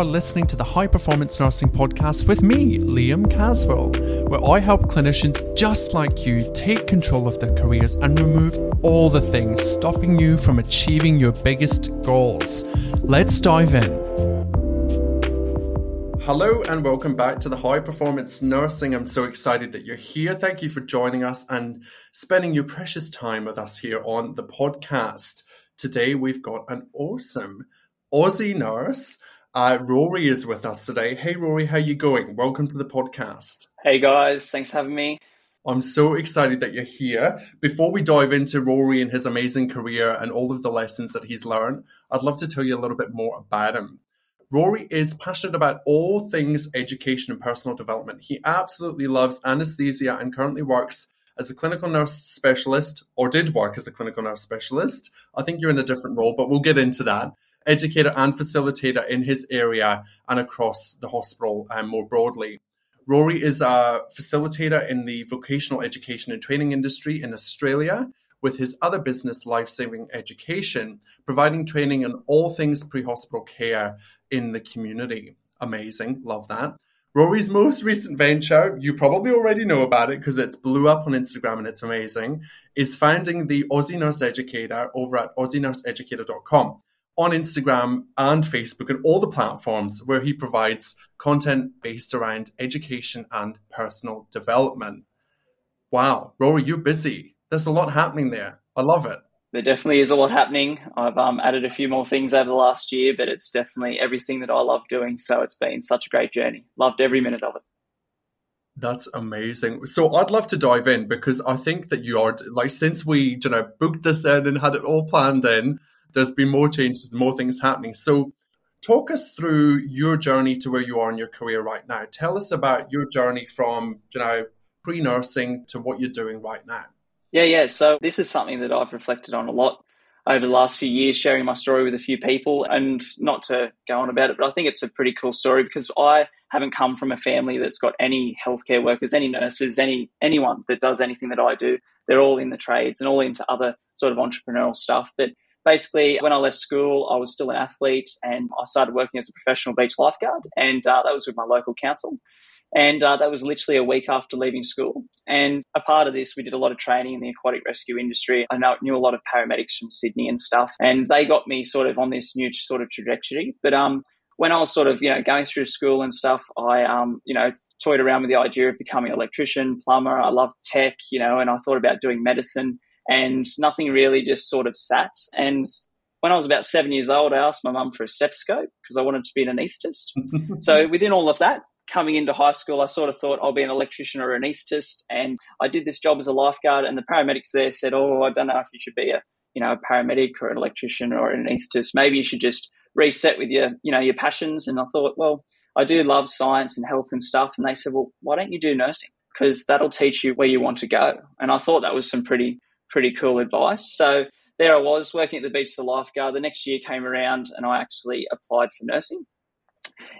Are listening to the High Performance Nursing Podcast with me, Liam Caswell, where I help clinicians just like you take control of their careers and remove all the things stopping you from achieving your biggest goals. Let's dive in. Hello and welcome back to the High Performance Nursing. I'm so excited that you're here. Thank you for joining us and spending your precious time with us here on the podcast. Today we've got an awesome Aussie nurse. Uh, Rory is with us today. Hey, Rory, how you going? Welcome to the podcast. Hey, guys. Thanks for having me. I'm so excited that you're here. Before we dive into Rory and his amazing career and all of the lessons that he's learned, I'd love to tell you a little bit more about him. Rory is passionate about all things education and personal development. He absolutely loves anesthesia and currently works as a clinical nurse specialist, or did work as a clinical nurse specialist. I think you're in a different role, but we'll get into that educator and facilitator in his area and across the hospital um, more broadly. Rory is a facilitator in the vocational education and training industry in Australia, with his other business, Life Saving Education, providing training in all things pre hospital care in the community. Amazing, love that. Rory's most recent venture, you probably already know about it because it's blew up on Instagram and it's amazing, is founding the Aussie Nurse Educator over at aussienurseeducator.com on Instagram and Facebook and all the platforms where he provides content based around education and personal development. Wow, Rory, you're busy. There's a lot happening there. I love it. There definitely is a lot happening. I've um, added a few more things over the last year, but it's definitely everything that I love doing. So it's been such a great journey. Loved every minute of it. That's amazing. So I'd love to dive in because I think that you are like since we you know booked this in and had it all planned in, there's been more changes, more things happening. So, talk us through your journey to where you are in your career right now. Tell us about your journey from, you know, pre nursing to what you're doing right now. Yeah, yeah. So, this is something that I've reflected on a lot over the last few years, sharing my story with a few people. And not to go on about it, but I think it's a pretty cool story because I haven't come from a family that's got any healthcare workers, any nurses, any anyone that does anything that I do. They're all in the trades and all into other sort of entrepreneurial stuff. But basically, when I left school, I was still an athlete and I started working as a professional beach lifeguard. And uh, that was with my local council. And uh, that was literally a week after leaving school. And a part of this, we did a lot of training in the aquatic rescue industry. I know, knew a lot of paramedics from Sydney and stuff. And they got me sort of on this new sort of trajectory. But um, when I was sort of, you know, going through school and stuff, I, um, you know, toyed around with the idea of becoming an electrician, plumber. I loved tech, you know, and I thought about doing medicine and nothing really just sort of sat. And when I was about seven years old, I asked my mum for a stethoscope because I wanted to be an anaesthetist. so within all of that, coming into high school, I sort of thought I'll be an electrician or an anaesthetist. And I did this job as a lifeguard, and the paramedics there said, "Oh, I don't know if you should be a you know a paramedic or an electrician or an anaesthetist. Maybe you should just reset with your you know your passions." And I thought, well, I do love science and health and stuff. And they said, "Well, why don't you do nursing? Because that'll teach you where you want to go." And I thought that was some pretty pretty cool advice. So there I was working at the beach as a lifeguard. The next year came around and I actually applied for nursing.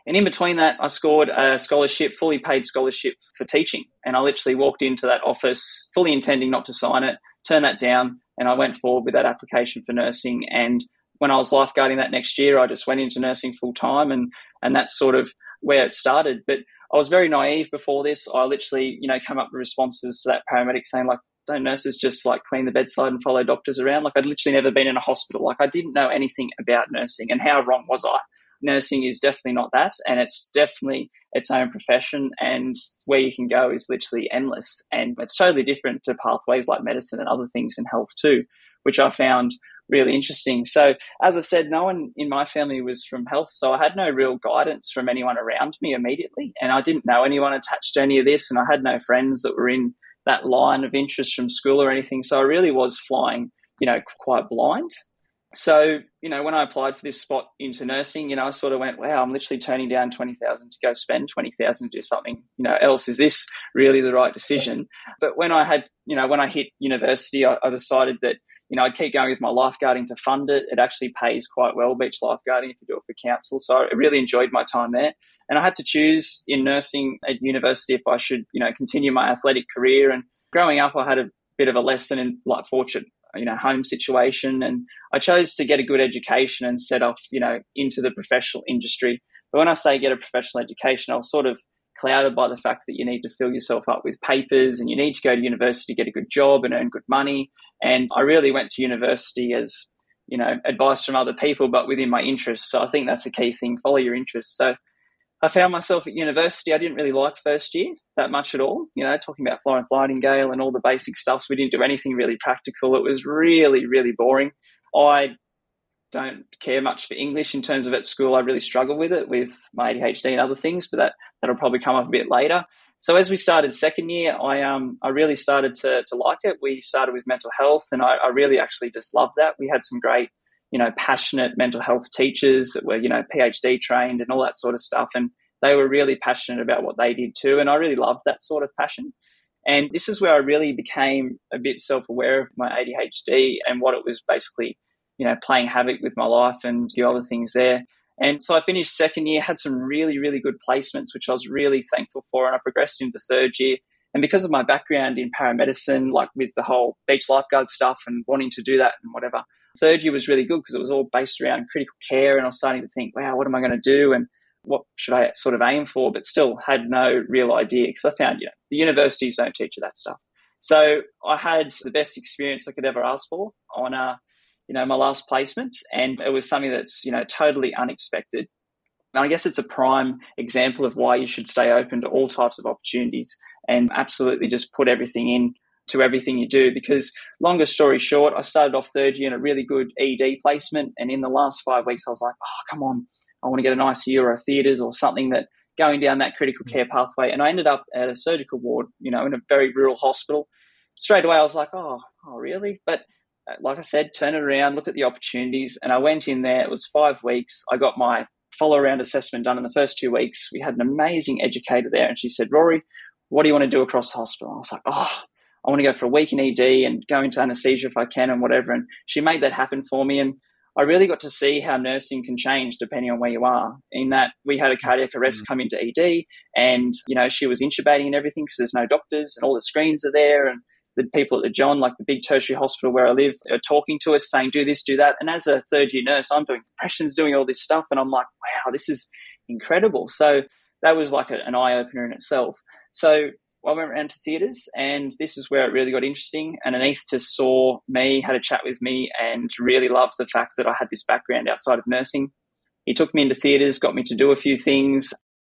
And in between that, I scored a scholarship, fully paid scholarship for teaching. And I literally walked into that office fully intending not to sign it, turned that down, and I went forward with that application for nursing. And when I was lifeguarding that next year, I just went into nursing full time, and and that's sort of where it started. But I was very naive before this. I literally, you know, came up with responses to that paramedic saying like, don't nurses just like clean the bedside and follow doctors around? Like I'd literally never been in a hospital. Like I didn't know anything about nursing and how wrong was I? nursing is definitely not that. And it's definitely its own profession. And where you can go is literally endless. And it's totally different to pathways like medicine and other things in health too, which I found really interesting. So, as I said, no one in my family was from health, so I had no real guidance from anyone around me immediately, and I didn't know anyone attached to any of this, and I had no friends that were in that line of interest from school or anything. So I really was flying, you know, quite blind. So, you know, when I applied for this spot into nursing, you know, I sort of went, wow, I'm literally turning down 20,000 to go spend 20,000 to do something, you know, else. Is this really the right decision? But when I had, you know, when I hit university, I, I decided that, you know, I'd keep going with my lifeguarding to fund it. It actually pays quite well, beach lifeguarding, if you do it for council. So I really enjoyed my time there. And I had to choose in nursing at university if I should, you know, continue my athletic career. And growing up, I had a bit of a lesson in like fortune, you know, home situation. And I chose to get a good education and set off, you know, into the professional industry. But when I say get a professional education, I was sort of clouded by the fact that you need to fill yourself up with papers and you need to go to university to get a good job and earn good money. And I really went to university as, you know, advice from other people, but within my interests. So I think that's a key thing. Follow your interests. So I found myself at university. I didn't really like first year that much at all. You know, talking about Florence Nightingale and all the basic stuff. So we didn't do anything really practical. It was really, really boring. I don't care much for English in terms of at school. I really struggle with it with my ADHD and other things, but that that'll probably come up a bit later. So as we started second year, I um I really started to to like it. We started with mental health, and I, I really actually just loved that. We had some great, you know, passionate mental health teachers that were you know PhD trained and all that sort of stuff, and they were really passionate about what they did too. And I really loved that sort of passion. And this is where I really became a bit self aware of my ADHD and what it was basically you know, playing havoc with my life and the other things there. And so I finished second year, had some really, really good placements, which I was really thankful for. And I progressed into third year. And because of my background in paramedicine, like with the whole beach lifeguard stuff and wanting to do that and whatever, third year was really good because it was all based around critical care. And I was starting to think, wow, what am I going to do? And what should I sort of aim for? But still had no real idea because I found, you know, the universities don't teach you that stuff. So I had the best experience I could ever ask for on a you know, my last placement. And it was something that's, you know, totally unexpected. And I guess it's a prime example of why you should stay open to all types of opportunities and absolutely just put everything in to everything you do. Because, longer story short, I started off third year in a really good ED placement. And in the last five weeks, I was like, oh, come on, I want to get an ICU or a theatres or something that going down that critical care pathway. And I ended up at a surgical ward, you know, in a very rural hospital. Straight away, I was like, oh, oh really? But uh, like I said, turn it around, look at the opportunities. And I went in there, it was five weeks. I got my follow around assessment done in the first two weeks. We had an amazing educator there, and she said, Rory, what do you want to do across the hospital? I was like, oh, I want to go for a week in ED and go into anesthesia if I can and whatever. And she made that happen for me. And I really got to see how nursing can change depending on where you are. In that we had a cardiac arrest mm-hmm. come into ED and, you know, she was intubating and everything because there's no doctors and all the screens are there. And the people at the John, like the big tertiary hospital where I live, are talking to us saying, do this, do that. And as a third year nurse, I'm doing compressions, doing all this stuff. And I'm like, wow, this is incredible. So that was like a, an eye opener in itself. So I went around to theatres, and this is where it really got interesting. And anaesthetist saw me, had a chat with me, and really loved the fact that I had this background outside of nursing. He took me into theatres, got me to do a few things,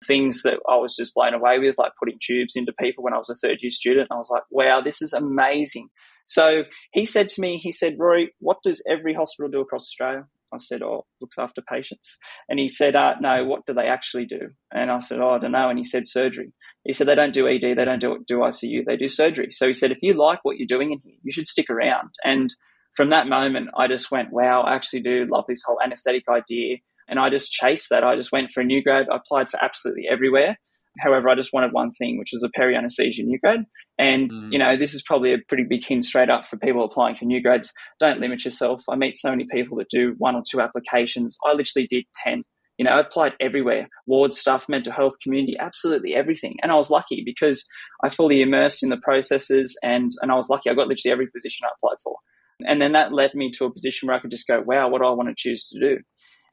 things that I was just blown away with, like putting tubes into people when I was a third year student. And I was like, wow, this is amazing. So he said to me, he said, Rory, what does every hospital do across Australia? I said, oh, looks after patients. And he said, uh, no, what do they actually do? And I said, oh, I don't know. And he said, surgery. He said, they don't do ED, they don't do, do ICU, they do surgery. So he said, if you like what you're doing in here, you should stick around. And from that moment, I just went, wow, I actually do love this whole anesthetic idea. And I just chased that. I just went for a new grad. I applied for absolutely everywhere. However, I just wanted one thing, which was a peri anesthesia new grad. And, mm. you know, this is probably a pretty big hint straight up for people applying for new grads. Don't limit yourself. I meet so many people that do one or two applications. I literally did 10. You know, I applied everywhere ward stuff, mental health, community, absolutely everything. And I was lucky because I fully immersed in the processes and, and I was lucky. I got literally every position I applied for. And then that led me to a position where I could just go, wow, what do I want to choose to do?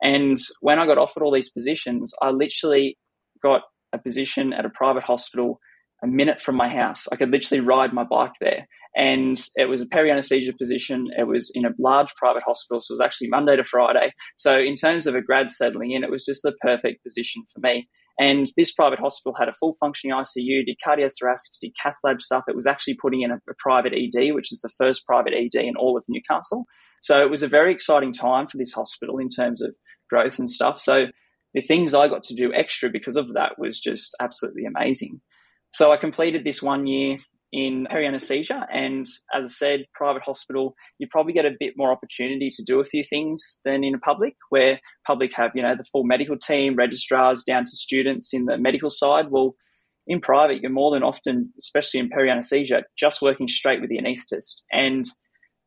And when I got offered all these positions, I literally got a position at a private hospital a minute from my house. I could literally ride my bike there. And it was a peri anesthesia position. It was in a large private hospital. So it was actually Monday to Friday. So, in terms of a grad settling in, it was just the perfect position for me. And this private hospital had a full functioning ICU, did cardiothoracics, did cath lab stuff. It was actually putting in a, a private ED, which is the first private ED in all of Newcastle. So it was a very exciting time for this hospital in terms of growth and stuff. So the things I got to do extra because of that was just absolutely amazing. So I completed this one year in peri anesthesia. And as I said, private hospital, you probably get a bit more opportunity to do a few things than in a public, where public have, you know, the full medical team, registrars down to students in the medical side. Well, in private, you're more than often, especially in peri anesthesia, just working straight with the anaesthetist. And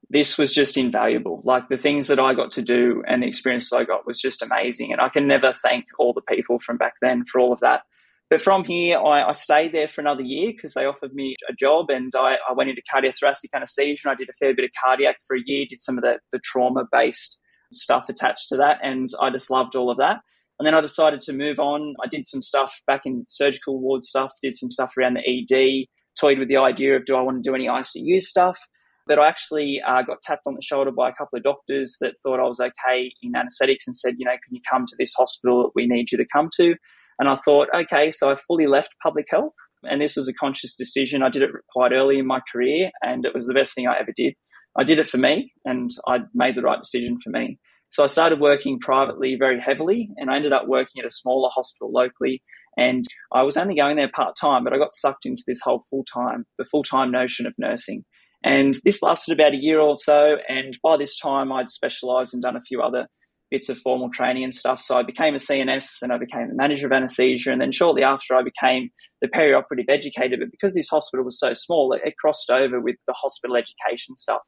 this was just invaluable. Like the things that I got to do and the experience I got was just amazing. And I can never thank all the people from back then for all of that. But from here, I, I stayed there for another year because they offered me a job and I, I went into cardiothoracic anesthesia and I did a fair bit of cardiac for a year, did some of the, the trauma based stuff attached to that. And I just loved all of that. And then I decided to move on. I did some stuff back in surgical ward stuff, did some stuff around the ED, toyed with the idea of do I want to do any ICU stuff. But I actually uh, got tapped on the shoulder by a couple of doctors that thought I was okay in anesthetics and said, you know, can you come to this hospital that we need you to come to? And I thought, okay, so I fully left public health. And this was a conscious decision. I did it quite early in my career, and it was the best thing I ever did. I did it for me, and I made the right decision for me. So I started working privately very heavily, and I ended up working at a smaller hospital locally. And I was only going there part time, but I got sucked into this whole full time, the full time notion of nursing. And this lasted about a year or so. And by this time, I'd specialized and done a few other bits of formal training and stuff. So I became a CNS, then I became the manager of anesthesia, and then shortly after I became the perioperative educator. But because this hospital was so small, it, it crossed over with the hospital education stuff.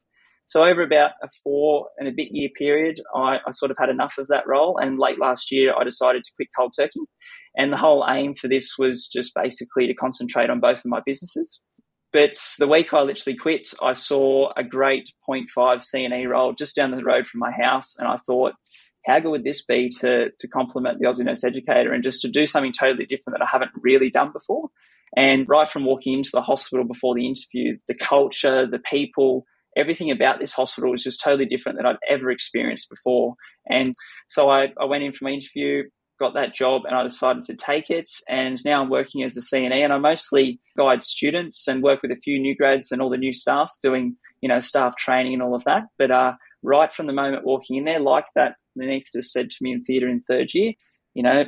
So over about a four and a bit year period, I, I, sort of had enough of that role. And late last year, I decided to quit cold turkey. And the whole aim for this was just basically to concentrate on both of my businesses. But the week I literally quit, I saw a great 0.5 CNE role just down the road from my house. And I thought, how good would this be to to complement the Aussie Nurse Educator and just to do something totally different that I haven't really done before? And right from walking into the hospital before the interview, the culture, the people, everything about this hospital was just totally different than I'd ever experienced before. And so I, I went in for my interview, got that job, and I decided to take it. And now I'm working as a CNE, and I mostly guide students and work with a few new grads and all the new staff doing, you know, staff training and all of that. But uh, right from the moment walking in there, like that anaesthetist said to me in theatre in third year, you know,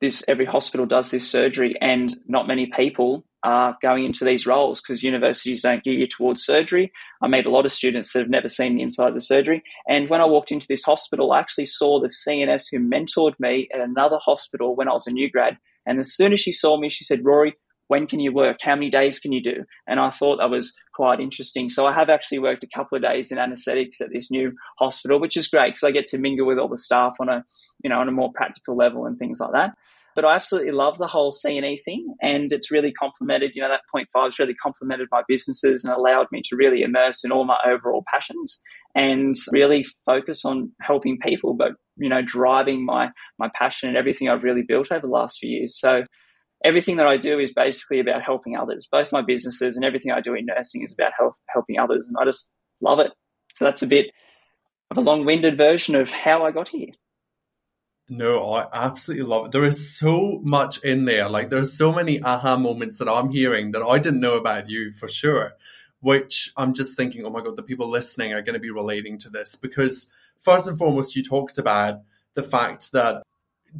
this every hospital does this surgery, and not many people are going into these roles because universities don't gear you towards surgery. I meet a lot of students that have never seen the inside of the surgery. And when I walked into this hospital, I actually saw the CNS who mentored me at another hospital when I was a new grad. And as soon as she saw me, she said, Rory, when can you work? How many days can you do? And I thought that was quite interesting. So I have actually worked a couple of days in anaesthetics at this new hospital, which is great because I get to mingle with all the staff on a, you know, on a more practical level and things like that. But I absolutely love the whole CNE thing, and it's really complemented. You know, that point five has really complemented my businesses and allowed me to really immerse in all my overall passions and really focus on helping people, but you know, driving my my passion and everything I've really built over the last few years. So everything that I do is basically about helping others. Both my businesses and everything I do in nursing is about help, helping others. And I just love it. So that's a bit of a long winded version of how I got here. No, I absolutely love it. There is so much in there. Like there's so many aha moments that I'm hearing that I didn't know about you for sure. Which I'm just thinking, oh my god, the people listening are going to be relating to this because first and foremost, you talked about the fact that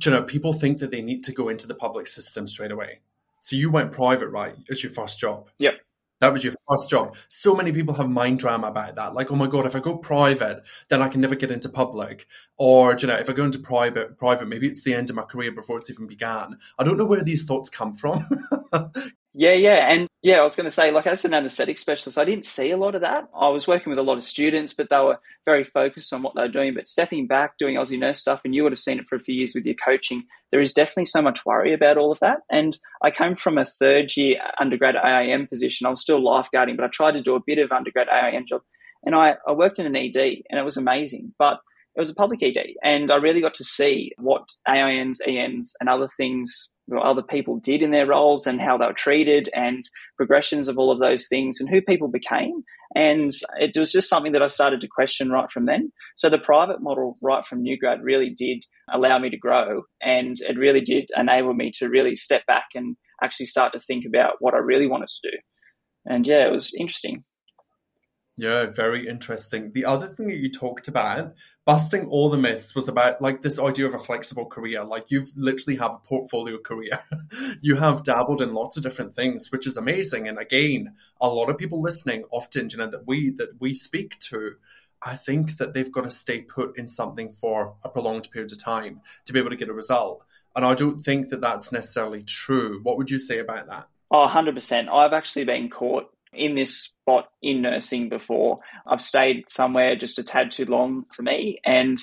you know, people think that they need to go into the public system straight away. So you went private, right, as your first job. Yep. That was your first job. So many people have mind drama about that. Like, oh my god, if I go private, then I can never get into public. Or, you know, if I go into private, private, maybe it's the end of my career before it's even began. I don't know where these thoughts come from. Yeah, yeah. And yeah, I was going to say, like, as an anesthetic specialist, I didn't see a lot of that. I was working with a lot of students, but they were very focused on what they were doing. But stepping back, doing Aussie nurse stuff, and you would have seen it for a few years with your coaching, there is definitely so much worry about all of that. And I came from a third year undergrad AIN position. I was still lifeguarding, but I tried to do a bit of undergrad AIN job. And I, I worked in an ED, and it was amazing. But it was a public ED. And I really got to see what AINs, ENs, and other things other people did in their roles and how they were treated and progressions of all of those things and who people became. And it was just something that I started to question right from then. So the private model right from new grad really did allow me to grow and it really did enable me to really step back and actually start to think about what I really wanted to do. And yeah, it was interesting. Yeah, very interesting. The other thing that you talked about, busting all the myths, was about like this idea of a flexible career. Like you've literally have a portfolio career. you have dabbled in lots of different things, which is amazing. And again, a lot of people listening often, you know, that we that we speak to, I think that they've got to stay put in something for a prolonged period of time to be able to get a result. And I don't think that that's necessarily true. What would you say about that? Oh, 100%. I've actually been caught in this spot in nursing before. I've stayed somewhere just a tad too long for me. And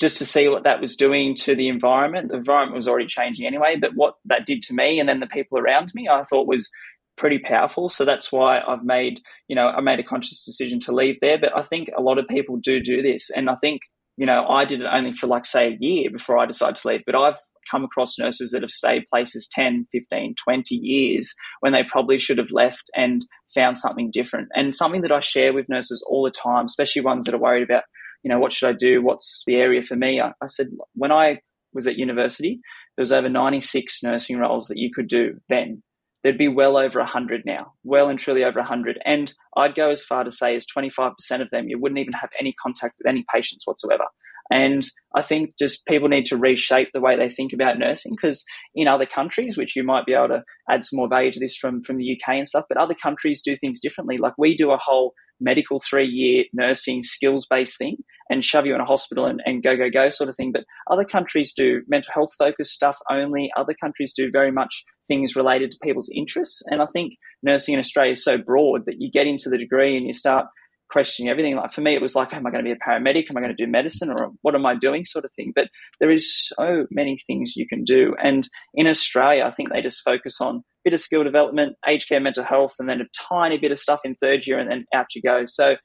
just to see what that was doing to the environment, the environment was already changing anyway, but what that did to me and then the people around me, I thought was pretty powerful. So that's why I've made, you know, I made a conscious decision to leave there. But I think a lot of people do do this. And I think, you know, I did it only for like, say, a year before I decided to leave. But I've come across nurses that have stayed places 10, 15, 20 years when they probably should have left and found something different. And something that I share with nurses all the time, especially ones that are worried about, you know, what should I do? What's the area for me? I, I said, when I was at university, there was over 96 nursing roles that you could do then. There'd be well over 100 now, well and truly over 100. And I'd go as far to say as 25% of them, you wouldn't even have any contact with any patients whatsoever. And I think just people need to reshape the way they think about nursing because in other countries, which you might be able to add some more value to this from, from the UK and stuff, but other countries do things differently. Like we do a whole medical three year nursing skills based thing and shove you in a hospital and, and go, go, go sort of thing. But other countries do mental health focused stuff only. Other countries do very much things related to people's interests. And I think nursing in Australia is so broad that you get into the degree and you start questioning everything. Like for me, it was like, am I going to be a paramedic? Am I going to do medicine or what am I doing sort of thing? But there is so many things you can do. And in Australia, I think they just focus on a bit of skill development, aged care, mental health, and then a tiny bit of stuff in third year and then out you go. So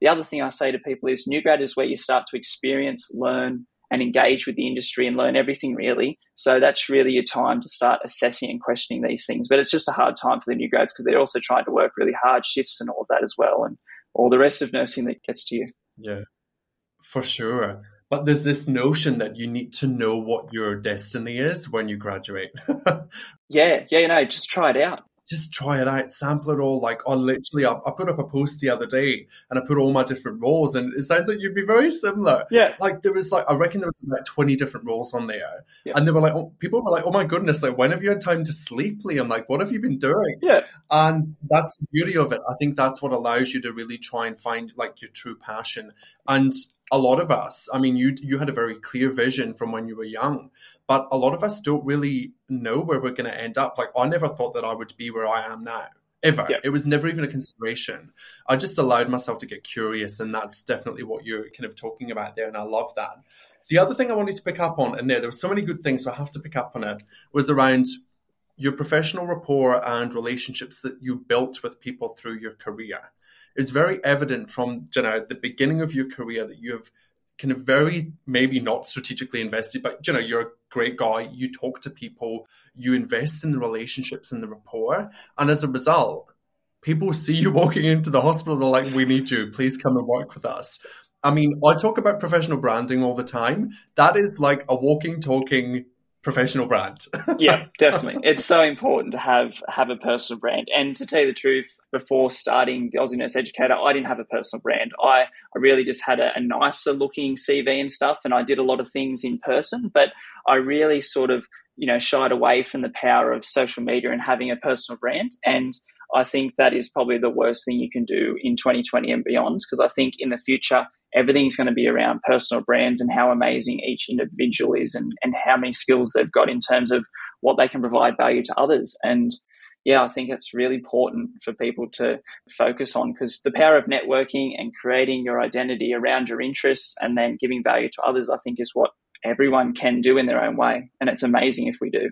the other thing I say to people is new grad is where you start to experience, learn, and engage with the industry and learn everything really. So that's really your time to start assessing and questioning these things. But it's just a hard time for the new grads because they're also trying to work really hard shifts and all of that as well. And all the rest of nursing that gets to you. Yeah, for sure. But there's this notion that you need to know what your destiny is when you graduate. yeah, yeah, you know, just try it out just try it out, sample it all. Like, on literally, I, I, put up a post the other day and I put all my different roles, and it sounds like you'd be very similar. Yeah. Like, there was like, I reckon there was about 20 different roles on there. Yeah. And they were like, oh, people were like, oh my goodness, like, when have you had time to sleep, Liam? Like, what have you been doing? Yeah. And that's the beauty of it. I think that's what allows you to really try and find like your true passion. And a lot of us, I mean, you you had a very clear vision from when you were young, but a lot of us don't really know where we're going to end up. Like, I never thought that I would be where I am now. Ever. Yeah. It was never even a consideration. I just allowed myself to get curious, and that's definitely what you're kind of talking about there, and I love that. The other thing I wanted to pick up on, and there, there were so many good things, so I have to pick up on it, was around your professional rapport and relationships that you built with people through your career. It's very evident from you know the beginning of your career that you have kind of very maybe not strategically invested, but you know, you're a great guy. You talk to people, you invest in the relationships and the rapport. And as a result, people see you walking into the hospital, they're like, we need you, please come and work with us. I mean, I talk about professional branding all the time. That is like a walking, talking professional brand. yeah, definitely. It's so important to have have a personal brand. And to tell you the truth, before starting the Aussie Nurse Educator, I didn't have a personal brand. I, I really just had a, a nicer looking CV and stuff, and I did a lot of things in person, but I really sort of you know shied away from the power of social media and having a personal brand and I think that is probably the worst thing you can do in 2020 and beyond because I think in the future everything's going to be around personal brands and how amazing each individual is and, and how many skills they've got in terms of what they can provide value to others. And yeah, I think it's really important for people to focus on because the power of networking and creating your identity around your interests and then giving value to others, I think is what everyone can do in their own way. And it's amazing if we do.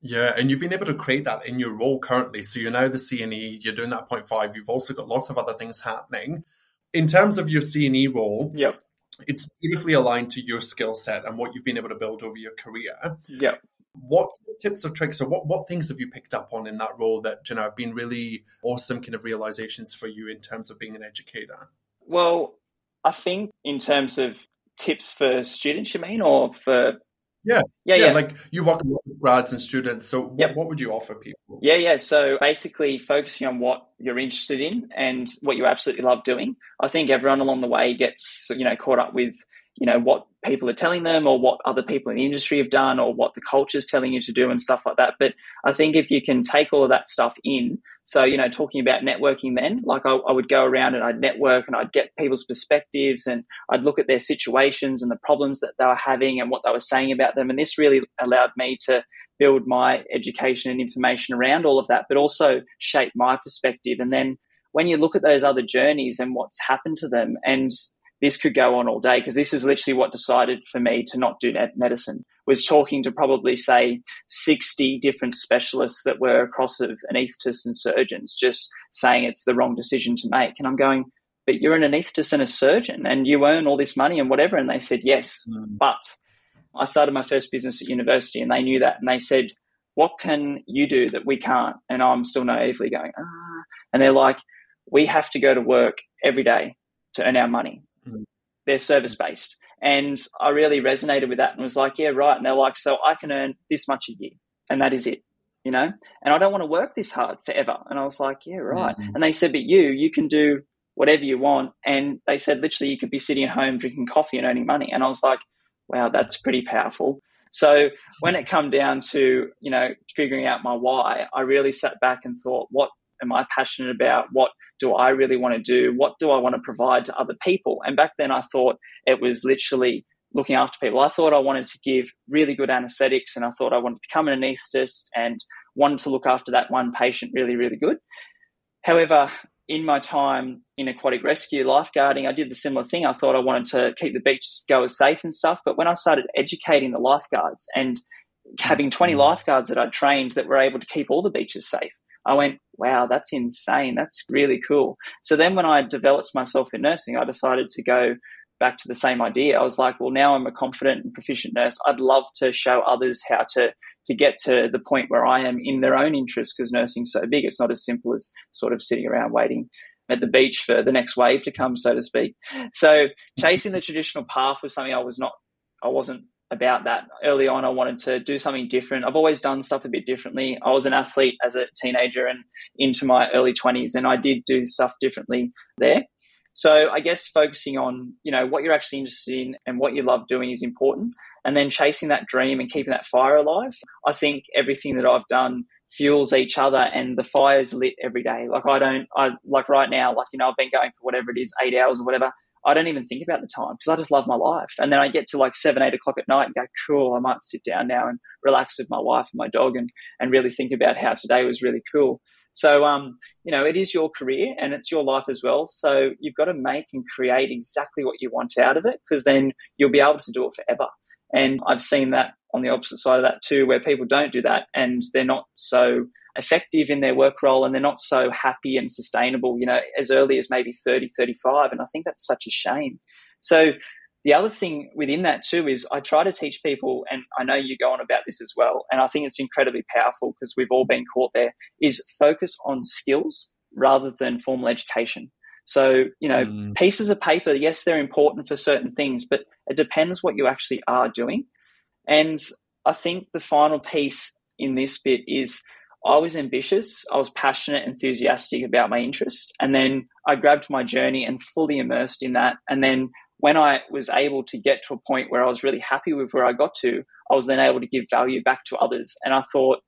Yeah, and you've been able to create that in your role currently. So you're now the CNE, you're doing that point five. You've also got lots of other things happening in terms of your CNE role, yep. it's beautifully aligned to your skill set and what you've been able to build over your career. Yeah. What tips or tricks or what, what things have you picked up on in that role that you know have been really awesome kind of realizations for you in terms of being an educator? Well, I think in terms of tips for students, you mean, or for yeah. yeah, yeah, Like you work with grads and students. So what, yep. what would you offer people? Yeah, yeah. So basically focusing on what you're interested in and what you absolutely love doing. I think everyone along the way gets, you know, caught up with you know what people are telling them or what other people in the industry have done or what the culture is telling you to do and stuff like that. But i think if you can take all of that stuff in so you know talking about networking then like I, I, would go around and i'd network and i'd get people's perspectives and i'd look at their situations and the problems that they were having and what they were saying about them. And this really allowed me to build my education and information around all of that but also shape my perspective. And then when you look at those other journeys and what's happened to them and this could go on all day because this is literally what decided for me to not do medicine. Was talking to probably say 60 different specialists that were across of anaesthetists and surgeons just saying it's the wrong decision to make. And i'm going but you're an anaesthetist and a surgeon and you earn all this money and whatever. And they said yes mm. but i started my first business at university and they knew that. And they said what can you do that we can't? And i'm still naively going ah. And they're like we have to go to work every day to earn our money. They're service based. And I really resonated with that and was like, yeah, right. And they're like, so I can earn this much a year and that is it, you know? And I don't want to work this hard forever. And I was like, yeah, right. Mm-hmm. And they said, but you, you can do whatever you want. And they said, literally, you could be sitting at home drinking coffee and earning money. And I was like, wow, that's pretty powerful. So when it come down to, you know, figuring out my why, I really sat back and thought, what am I passionate about? What do I really want to do? What do I want to provide to other people? And back then I thought it was literally looking after people. I thought I wanted to give really good anesthetics and I thought I wanted to become an anesthetist and wanted to look after that one patient really, really good. However, in my time in aquatic rescue lifeguarding, I did the similar thing. I thought I wanted to keep the beach goers safe and stuff. But when I started educating the lifeguards and having 20 mm. lifeguards that I'd trained that were able to keep all the beaches safe, I went, wow, that's insane. That's really cool. So then when I developed myself in nursing, I decided to go back to the same idea. I was like, well, now I'm a confident and proficient nurse. I'd love to show others how to to get to the point where I am in their own interest because nursing's so big. It's not as simple as sort of sitting around waiting at the beach for the next wave to come, so to speak. So chasing the traditional path was something I was not I wasn't about that. Early on, I wanted to do something different. I've always done stuff a bit differently. I was an athlete as a teenager and into my early 20s, and I did do stuff differently there. So I guess focusing on, you know, what you're actually interested in and what you love doing is important. And then chasing that dream and keeping that fire alive. I think everything that I've done fuels each other and the fire's lit every day. Like I don't, I like right now, like, you know, I've been going for whatever it is, eight hours or whatever. I don't even think about the time because I just love my life. And then I get to like seven, eight o'clock at night and go, cool, I might sit down now and relax with my wife and my dog and, and really think about how today was really cool. So, um, you know, it is your career and it's your life as well. So you've got to make and create exactly what you want out of it because then you'll be able to do it forever. And I've seen that on the opposite side of that too, where people don't do that and they're not so effective in their work role and they're not so happy and sustainable, you know, as early as maybe 30, 35. And I think that's such a shame. So the other thing within that too is I try to teach people, and I know you go on about this as well, and I think it's incredibly powerful because we've all been caught there, is focus on skills rather than formal education. So, you know, mm. pieces of paper, yes, they're important for certain things, but it depends what you actually are doing. And I think the final piece in this bit is I was ambitious, I was passionate, enthusiastic about my interest. And then I grabbed my journey and fully immersed in that. And then when I was able to get to a point where I was really happy with where I got to, I was then able to give value back to others. And I thought,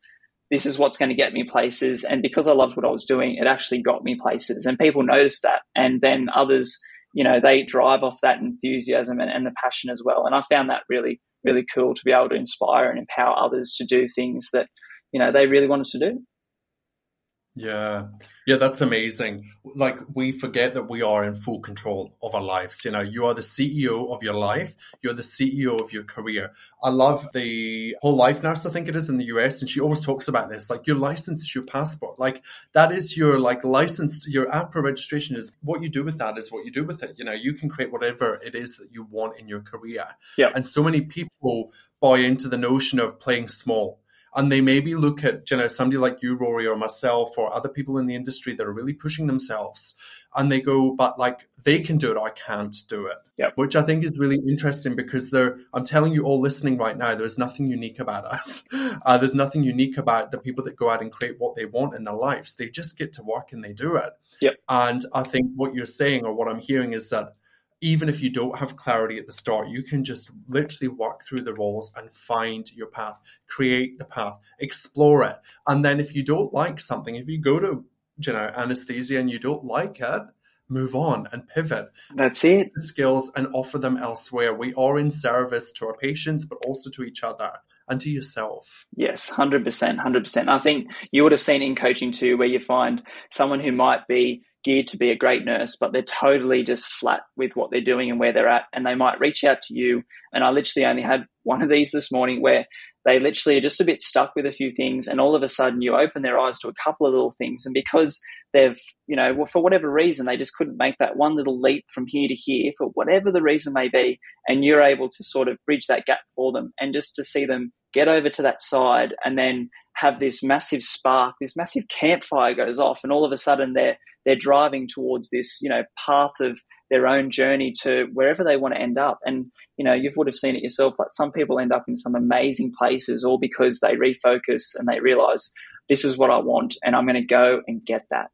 this is what's going to get me places. And because I loved what I was doing, it actually got me places. And people noticed that. And then others, you know, they drive off that enthusiasm and, and the passion as well. And I found that really, really cool to be able to inspire and empower others to do things that you know they really wanted to do. Yeah. Yeah, that's amazing. Like we forget that we are in full control of our lives. You know, you are the CEO of your life. You're the CEO of your career. I love the whole life nurse, I think it is in the US. And she always talks about this, like your license is your passport. Like that is your like license, your AHPRA registration is what you do with that is what you do with it. You know, you can create whatever it is that you want in your career. Yeah. And so many people buy into the notion of playing small and they maybe look at you know somebody like you rory or myself or other people in the industry that are really pushing themselves and they go but like they can do it i can't do it yep. which i think is really interesting because they're i'm telling you all listening right now there's nothing unique about us uh, there's nothing unique about the people that go out and create what they want in their lives they just get to work and they do it yep. and i think what you're saying or what i'm hearing is that even if you don't have clarity at the start, you can just literally walk through the roles and find your path, create the path, explore it. And then if you don't like something, if you go to, you know, anesthesia and you don't like it, move on and pivot. That's it. Skills and offer them elsewhere. We are in service to our patients, but also to each other and to yourself. Yes, 100%. 100%. I think you would have seen in coaching too, where you find someone who might be geared to be a great nurse, but they're totally just flat with what they're doing and where they're at. And they might reach out to you. And I literally only had one of these this morning where they literally are just a bit stuck with a few things. And all of a sudden you open their eyes to a couple of little things. And because they've, you know, well, for whatever reason, they just couldn't make that one little leap from here to here for whatever the reason may be. And you're able to sort of bridge that gap for them and just to see them get over to that side and then have this massive spark, this massive campfire goes off, and all of a sudden they're they're driving towards this, you know, path of their own journey to wherever they want to end up. And you know, you would have seen it yourself. Like some people end up in some amazing places, all because they refocus and they realize this is what I want, and I'm going to go and get that.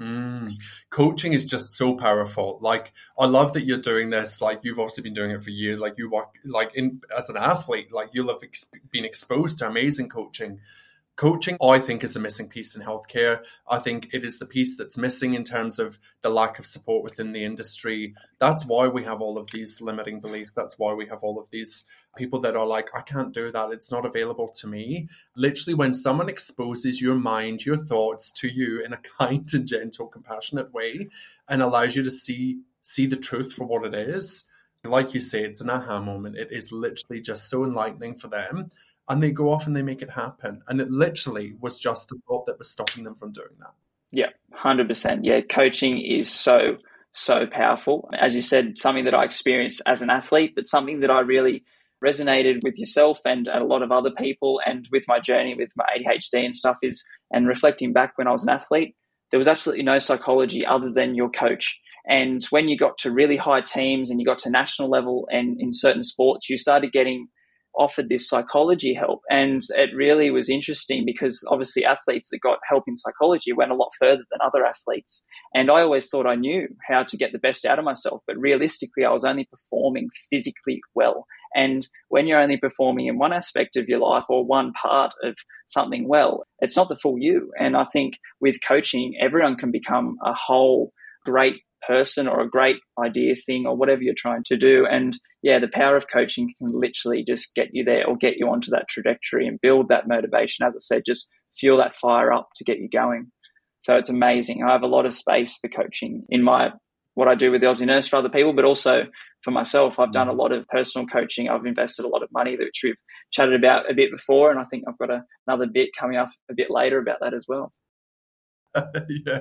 Mm. Coaching is just so powerful. Like I love that you're doing this. Like you've obviously been doing it for years. Like you work like in as an athlete. Like you'll have ex- been exposed to amazing coaching. Coaching, I think, is a missing piece in healthcare. I think it is the piece that's missing in terms of the lack of support within the industry. That's why we have all of these limiting beliefs. That's why we have all of these people that are like, I can't do that. It's not available to me. Literally, when someone exposes your mind, your thoughts to you in a kind and gentle, compassionate way and allows you to see see the truth for what it is, like you say, it's an aha moment. It is literally just so enlightening for them. And they go off and they make it happen. And it literally was just the thought that was stopping them from doing that. Yeah, 100%. Yeah, coaching is so, so powerful. As you said, something that I experienced as an athlete, but something that I really resonated with yourself and a lot of other people and with my journey with my ADHD and stuff is and reflecting back when I was an athlete, there was absolutely no psychology other than your coach. And when you got to really high teams and you got to national level and in certain sports, you started getting offered this psychology help. And it really was interesting because obviously athletes that got help in psychology went a lot further than other athletes. And I always thought I knew how to get the best out of myself, but realistically, I was only performing physically well. And when you're only performing in one aspect of your life or one part of something well, it's not the full you. And I think with coaching, everyone can become a whole great person or a great idea thing or whatever you're trying to do. And yeah, the power of coaching can literally just get you there or get you onto that trajectory and build that motivation. As I said, just fuel that fire up to get you going. So it's amazing. I have a lot of space for coaching in my what I do with the Aussie Nurse for other people, but also for myself. I've done a lot of personal coaching. I've invested a lot of money, which we've chatted about a bit before, and I think I've got a, another bit coming up a bit later about that as well. yeah,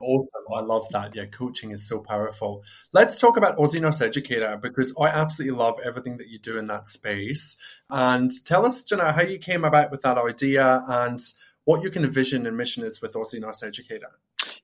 awesome. I love that. Yeah, coaching is so powerful. Let's talk about Aussie Nurse Educator because I absolutely love everything that you do in that space. And tell us, you know, how you came about with that idea and what your kind of vision and mission is with Aussie Nurse Educator.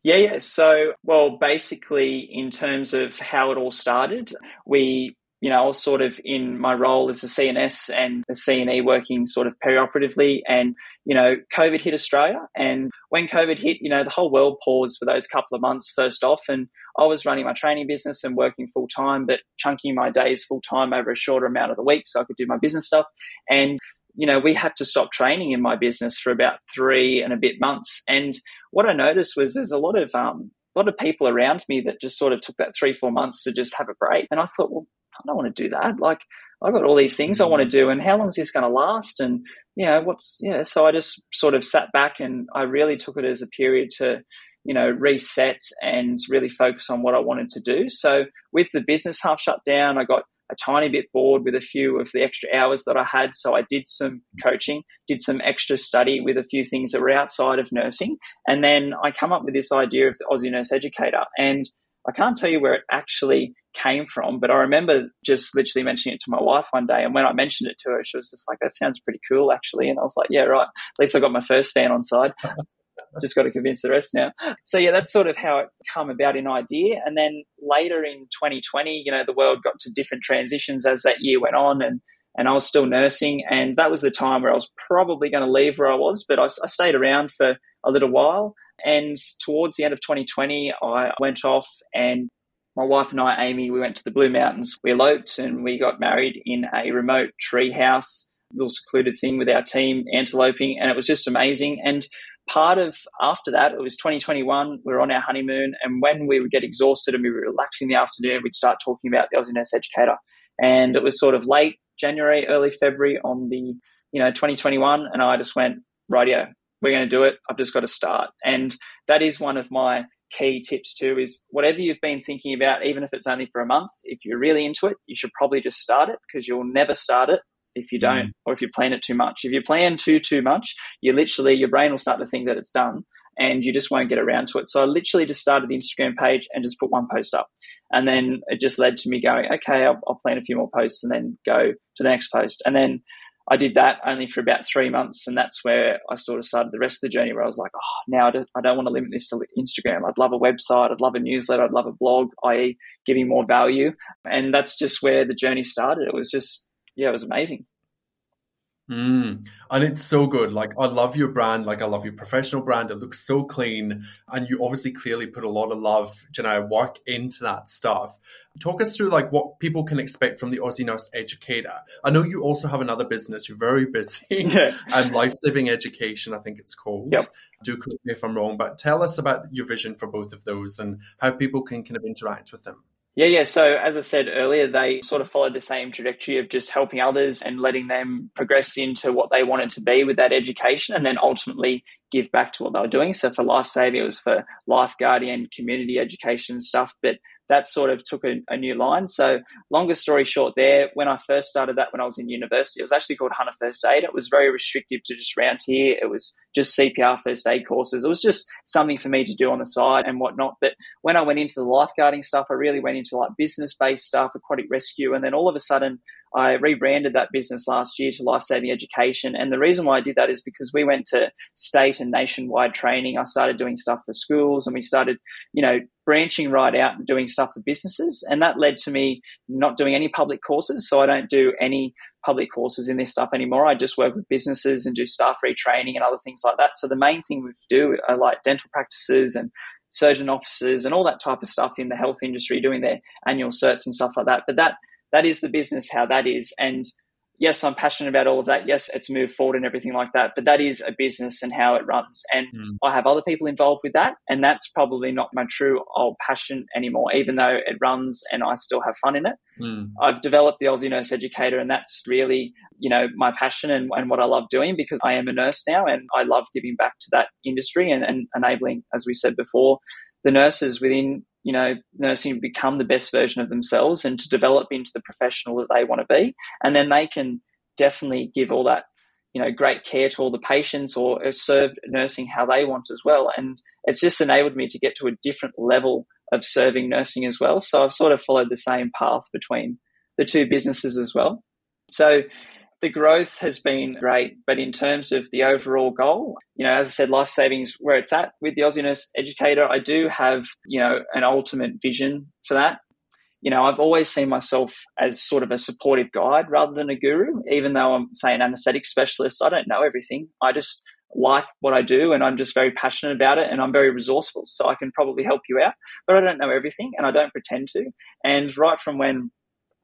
Yeah, yeah. So, well, basically, in terms of how it all started, we you know, I was sort of in my role as a CNS and a CNE working sort of perioperatively. And, you know, COVID hit Australia. And when COVID hit, you know, the whole world paused for those couple of months first off. And I was running my training business and working full time, but chunking my days full time over a shorter amount of the week so I could do my business stuff. And you know, we had to stop training in my business for about three and a bit months. And what I noticed was there's a lot of um, a lot of people around me that just sort of took that three four months to just have a break. And I thought, well, I don't want to do that. Like, I've got all these things I want to mm-hmm. do, and how long is this going to last? And you know, what's yeah. So I just sort of sat back and I really took it as a period to you know reset and really focus on what I wanted to do. So with the business half shut down, I got a tiny bit bored with a few of the extra hours that I had. So I did some coaching, did some extra study with a few things that were outside of nursing. And then I come up with this idea of the Aussie Nurse Educator. And I can't tell you where it actually came from, but I remember just literally mentioning it to my wife one day. And when I mentioned it to her, she was just like, that sounds pretty cool, actually. And I was like, yeah, right. At least I got my first fan on side. just got to convince the rest now. So yeah, that's sort of how it come about in idea. And then later in 2020, you know, the world got to different transitions as that year went on and and I was still nursing. And that was the time where I was probably going to leave where I was, but I, I stayed around for a little while. And towards the end of 2020, I went off and my wife and I, Amy, we went to the Blue Mountains. We eloped and we got married in a remote tree house, little secluded thing with our team, anteloping, and it was just amazing. And part of after that, it was 2021, we were on our honeymoon, and when we would get exhausted and we were relaxing in the afternoon, we'd start talking about the Aussie Nurse Educator. And it was sort of late January, early February on the, you know, 2021, and I just went, radio, we're going to do it. I've just got to start. And that is one of my key tips too is whatever you've been thinking about, even if it's only for a month, if you're really into it, you should probably just start it because you'll never start it if you don't, mm. or if you plan it too much. If you plan too, too much, you literally, your brain will start to think that it's done and you just won't get around to it. So I literally just started the Instagram page and just put one post up. And then it just led to me going, okay, I'll, I'll plan a few more posts and then go to the next post. And then I did that only for about three months, and that's where I sort of started the rest of the journey. Where I was like, oh, now I don't, I don't want to limit this to Instagram. I'd love a website, I'd love a newsletter, I'd love a blog, i.e., giving more value. And that's just where the journey started. It was just, yeah, it was amazing. Mm. And it's so good. Like, I love your brand. Like, I love your professional brand. It looks so clean. And you obviously clearly put a lot of love, know, work into that stuff. Talk us through, like, what people can expect from the Aussie Nurse Educator. I know you also have another business. You're very busy. Yeah. and Life Saving Education, I think it's called. Yep. Do correct me if I'm wrong, but tell us about your vision for both of those and how people can kind of interact with them. Yeah, yeah. So as I said earlier, they sort of followed the same trajectory of just helping others and letting them progress into what they wanted to be with that education and then ultimately give back to what they were doing. So for life saving, it was for life guardian, community education and stuff. But that sort of took a, a, new line. So, longer story short, there, when I first started that when I was in university, it was actually called Hunter First Aid. It was very restrictive to just round here. It was just CPR first aid courses. It was just something for me to do on the side and whatnot. But when I went into the lifeguarding stuff, I really went into like business based stuff, aquatic rescue. And then all of a sudden, I rebranded that business last year to Life Saving Education. And the reason why I did that is because we went to state and nationwide training. I started doing stuff for schools and we started, you know, branching right out and doing stuff for businesses. And that led to me not doing any public courses. So I don't do any public courses in this stuff anymore. I just work with businesses and do staff retraining and other things like that. So the main thing we do are like dental practices and surgeon offices and all that type of stuff in the health industry doing their annual certs and stuff like that. But that that is the business how that is. And yes, I'm passionate about all of that. Yes, it's moved forward and everything like that, but that is a business and how it runs. And mm. I have other people involved with that. And that's probably not my true old passion anymore, even though it runs and I still have fun in it. Mm. I've developed the Aussie Nurse Educator, and that's really, you know, my passion and, and what I love doing because I am a nurse now and I love giving back to that industry and, and enabling, as we said before, the nurses within you know, nursing become the best version of themselves and to develop into the professional that they want to be. And then they can definitely give all that, you know, great care to all the patients or uh, serve nursing how they want as well. And it's just enabled me to get to a different level of serving nursing as well. So I've sort of followed the same path between the two businesses as well. So the growth has been great, but in terms of the overall goal, you know, as I said, life savings where it's at with the Aussie Nurse Educator, I do have, you know, an ultimate vision for that. You know, I've always seen myself as sort of a supportive guide rather than a guru, even though I'm, say, an anesthetic specialist. I don't know everything. I just like what I do and I'm just very passionate about it and I'm very resourceful. So I can probably help you out, but I don't know everything and I don't pretend to. And right from when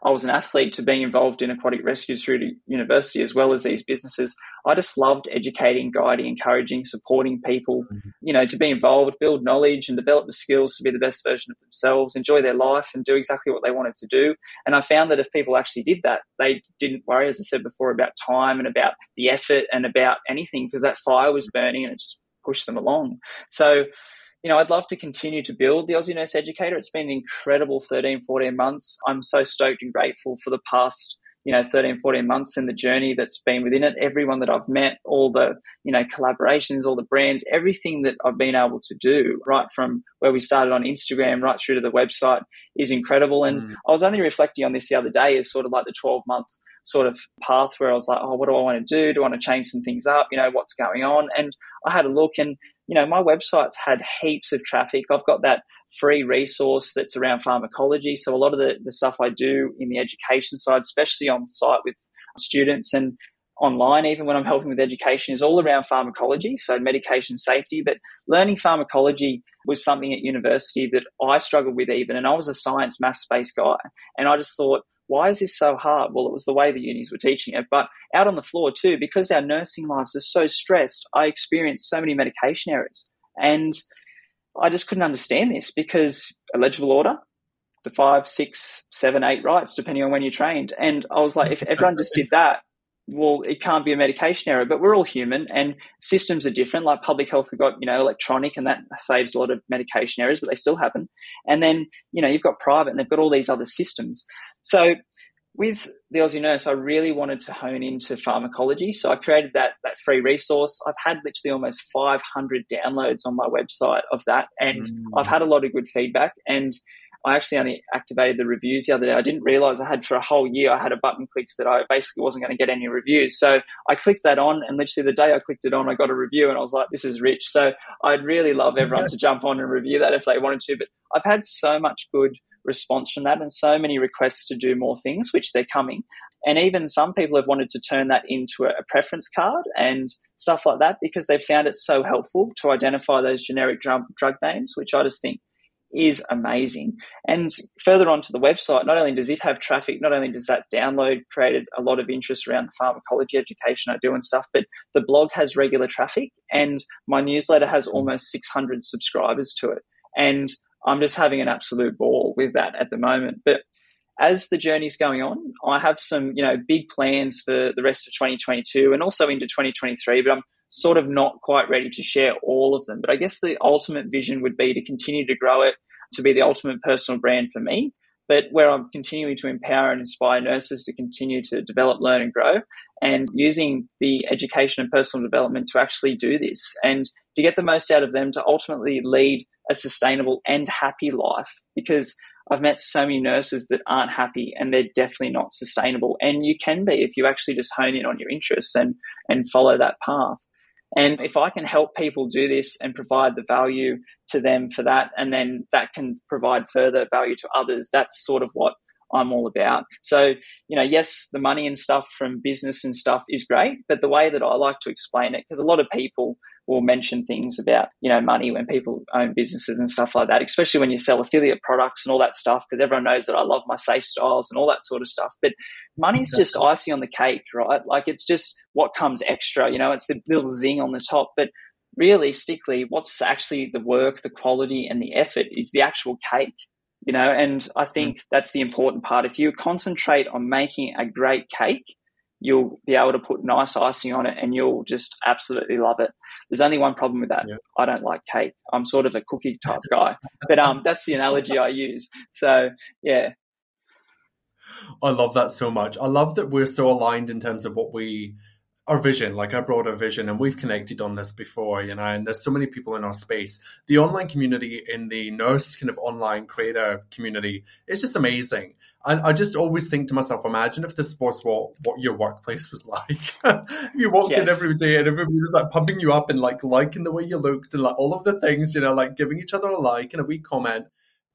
I was an athlete to being involved in aquatic rescue through to university as well as these businesses. I just loved educating, guiding, encouraging, supporting people, mm-hmm. you know, to be involved, build knowledge and develop the skills to be the best version of themselves, enjoy their life and do exactly what they wanted to do. And I found that if people actually did that, they didn't worry, as I said before, about time and about the effort and about anything because that fire was burning and it just pushed them along. So, you know, I'd love to continue to build the Aussie Nurse Educator. It's been an incredible 13, 14 months. I'm so stoked and grateful for the past, you know, 13, 14 months and the journey that's been within it. Everyone that I've met, all the, you know, collaborations, all the brands, everything that I've been able to do, right from where we started on Instagram right through to the website is incredible. And mm. I was only reflecting on this the other day as sort of like the 12 month sort of path where I was like, oh, what do I want to do? Do I want to change some things up? You know, what's going on? And I had a look and you know, my website's had heaps of traffic. I've got that free resource that's around pharmacology. So a lot of the, the stuff I do in the education side, especially on site with students and online, even when I'm helping with education, is all around pharmacology, so medication safety. But learning pharmacology was something at university that I struggled with even, and I was a science maths based guy, and I just thought why is this so hard? Well, it was the way the unis were teaching it. But out on the floor too, because our nursing lives are so stressed, I experienced so many medication errors. And I just couldn't understand this because eligible order, the five, six, seven, eight rights, depending on when you trained. And I was like, if everyone just did that, well, it can't be a medication error, but we're all human and systems are different. Like public health have got, you know, electronic and that saves a lot of medication errors, but they still happen. And then, you know, you've got private and they've got all these other systems. So with the Aussie Nurse, I really wanted to hone into pharmacology. So I created that, that free resource. I've had literally almost 500 downloads on my website of that. And mm. I've had a lot of good feedback. And I actually only activated the reviews the other day. I didn't realize I had for a whole year, I had a button clicked that I basically wasn't going to get any reviews. So I clicked that on, and literally the day I clicked it on, I got a review, and I was like, this is rich. So I'd really love everyone to jump on and review that if they wanted to. But I've had so much good response from that and so many requests to do more things, which they're coming. And even some people have wanted to turn that into a, preference card and stuff like that because they've found it so helpful to identify those generic drug, drug names, which I just think is amazing. And further on to the website, not only does it have traffic, not only does that download created a lot of interest around the pharmacology education I do and stuff, but the blog has regular traffic and my newsletter has almost 600 subscribers to it. And I'm just having an absolute ball with that at the moment. But as the journey's going on, I have some, you know, big plans for the rest of 2022 and also into 2023, but I'm sort of not quite ready to share all of them. But I guess the ultimate vision would be to continue to grow it, to be the ultimate personal brand for me, but where I'm continuing to empower and inspire nurses to continue to develop, learn, and grow, and using the education and personal development to actually do this and to get the most out of them to ultimately lead a sustainable and happy life. Because I've met so many nurses that aren't happy and they're definitely not sustainable. And you can be if you actually just hone in on your interests and, and follow that path. And if I can help people do this and provide the value to them for that, and then that can provide further value to others, that's sort of what I'm all about. So, you know, yes, the money and stuff from business and stuff is great, but the way that I like to explain it, because a lot of people will mention things about, you know, money when people own businesses and stuff like that, especially when you sell affiliate products and all that stuff, because everyone knows that I love my safe styles and all that sort of stuff. But money's just icing on the cake, right? Like it's just what comes extra, you know, it's the little zing on the top. But realistically, what's actually the work, the quality, and the effort is the actual cake you know and i think that's the important part. If you concentrate on making a great cake you'll be able to put nice icing on it and you'll just absolutely love it. There's only one problem with that. Yeah. i don't like cake. I'm sort of a cookie type guy but um that's the analogy i use. So yeah. I love that so much. I love that we're so aligned in terms of what we our vision, like I brought our vision, and we've connected on this before, you know, and there's so many people in our space. The online community in the nurse kind of online creator community is just amazing. And I just always think to myself, imagine if this was what, what your workplace was like. you walked yes. in every day and everybody was like pumping you up and like liking the way you looked and like all of the things, you know, like giving each other a like and a wee comment.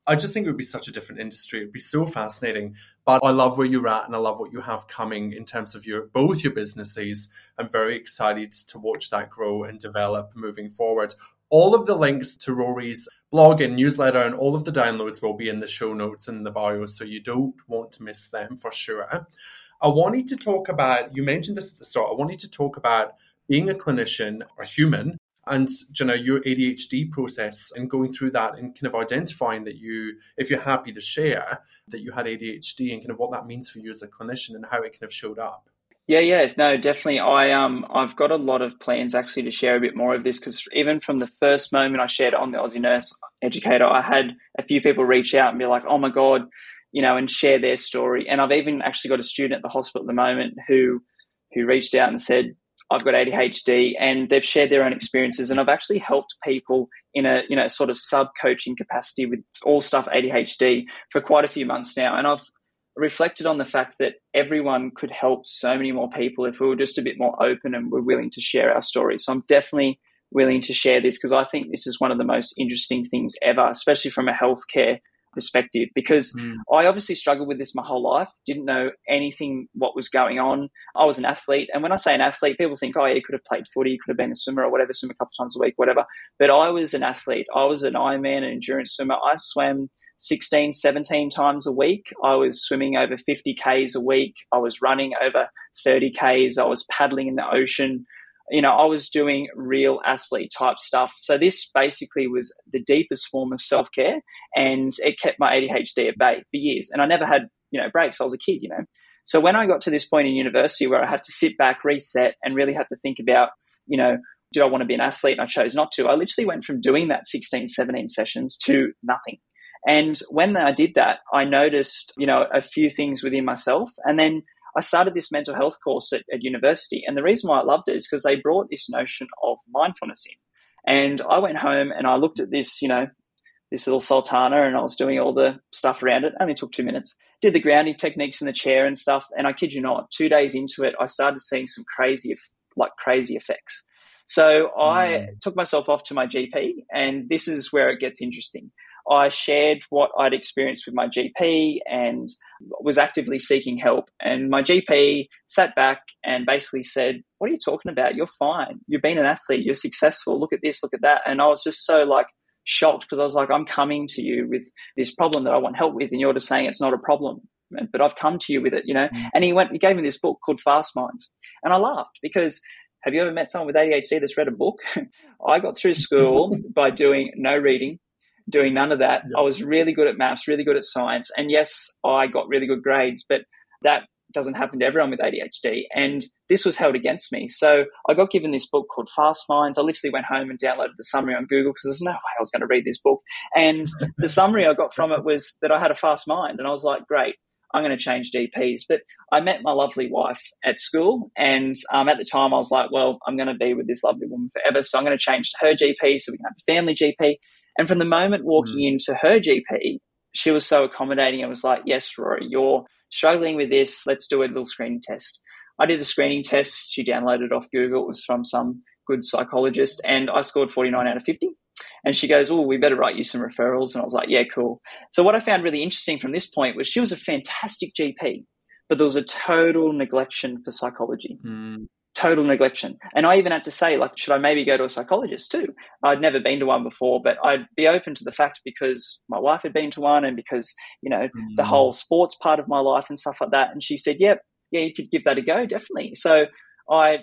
I just think it would be such a different industry. It'd be so fascinating. But I love where you're at and I love what you have coming in terms of your both your businesses. I'm very excited to watch that grow and develop moving forward. All of the links to Rory's blog and newsletter, and all of the downloads will be in the show notes in the bio, so you don't want to miss them for sure. I wanted to talk about, you mentioned this at the start, I wanted to talk about being a clinician, a human, and you know your ADHD process and going through that and kind of identifying that you, if you're happy to share, that you had ADHD and kind of what that means for you as a clinician and how it kind of showed up. Yeah, yeah, no, definitely. I um, I've got a lot of plans actually to share a bit more of this because even from the first moment I shared on the Aussie Nurse Educator, I had a few people reach out and be like, "Oh my god," you know, and share their story. And I've even actually got a student at the hospital at the moment who who reached out and said, I've got ADHD and they've shared their own experiences and I've actually helped people in a you know sort of sub coaching capacity with all stuff ADHD for quite a few months now and I've reflected on the fact that everyone could help so many more people if we were just a bit more open and we're willing to share our stories. So I'm definitely willing to share this because I think this is one of the most interesting things ever, especially from a healthcare perspective because mm. I obviously struggled with this my whole life, didn't know anything what was going on. I was an athlete. And when I say an athlete, people think, oh, yeah, he could have played footy, you could have been a swimmer or whatever, swim a couple times a week, whatever. But I was an athlete. I was an Ironman, an endurance swimmer. I swam 16, 17 times a week. I was swimming over 50 Ks a week. I was running over 30 Ks. I was paddling in the ocean you know, I was doing real athlete type stuff. So this basically was the deepest form of self care, and it kept my ADHD at bay for years. And I never had you know breaks. I was a kid, you know. So when I got to this point in university where I had to sit back, reset, and really had to think about, you know, do I want to be an athlete? And I chose not to. I literally went from doing that 16, 17 sessions to nothing. And when I did that, I noticed, you know, a few things within myself. And then I started this mental health course at, at university. And the reason why I loved it is because they brought this notion of mindfulness in. And I went home and I looked at this, you know, this little sultana and I was doing all the stuff around it. it. Only took two minutes. Did the grounding techniques in the chair and stuff. And I kid you not, two days into it, I started seeing some crazy, like crazy effects. So I mm. took myself off to my GP, and this is where it gets interesting. I shared what I'd experienced with my GP and was actively seeking help. And my GP sat back and basically said, What are you talking about? You're fine. You've been an athlete. You're successful. Look at this, look at that. And I was just so like shocked because I was like, I'm coming to you with this problem that I want help with. And you're just saying it's not a problem. But I've come to you with it, you know. Mm. And he went, he gave me this book called Fast Minds. And I laughed because have you ever met someone with ADHD that's read a book? I got through school by doing no reading, doing none of that. I was really good at maths, really good at science. And yes, I got really good grades, but that doesn't happen to everyone with ADHD. And this was held against me. So I got given this book called Fast Minds. I literally went home and downloaded the summary on Google because there's no way I was going to read this book. And the summary I got from it was that I had a fast mind. And I was like, great. I'm going to change GPs. But I met my lovely wife at school, and um, at the time I was like, well, I'm going to be with this lovely woman forever, so I'm going to change to her GP so we can have a family GP. And from the moment walking mm. into her GP, she was so accommodating and was like, Yes, Rory, you're struggling with this. Let's do a little screening test. I did a screening test. She downloaded off Google. It was from some good psychologist, and I scored 49 out of 50. And she goes, Oh, we better write you some referrals. And I was like, Yeah, cool. So, what I found really interesting from this point was she was a fantastic GP, but there was a total neglection for psychology. Mm total neglection. And I even had to say, like, should I maybe go to a psychologist too? I'd never been to one before, but I'd be open to the fact because my wife had been to one and because, you know, mm. the whole sports part of my life and stuff like that. And she said, yep, yeah, you could give that a go, definitely. So I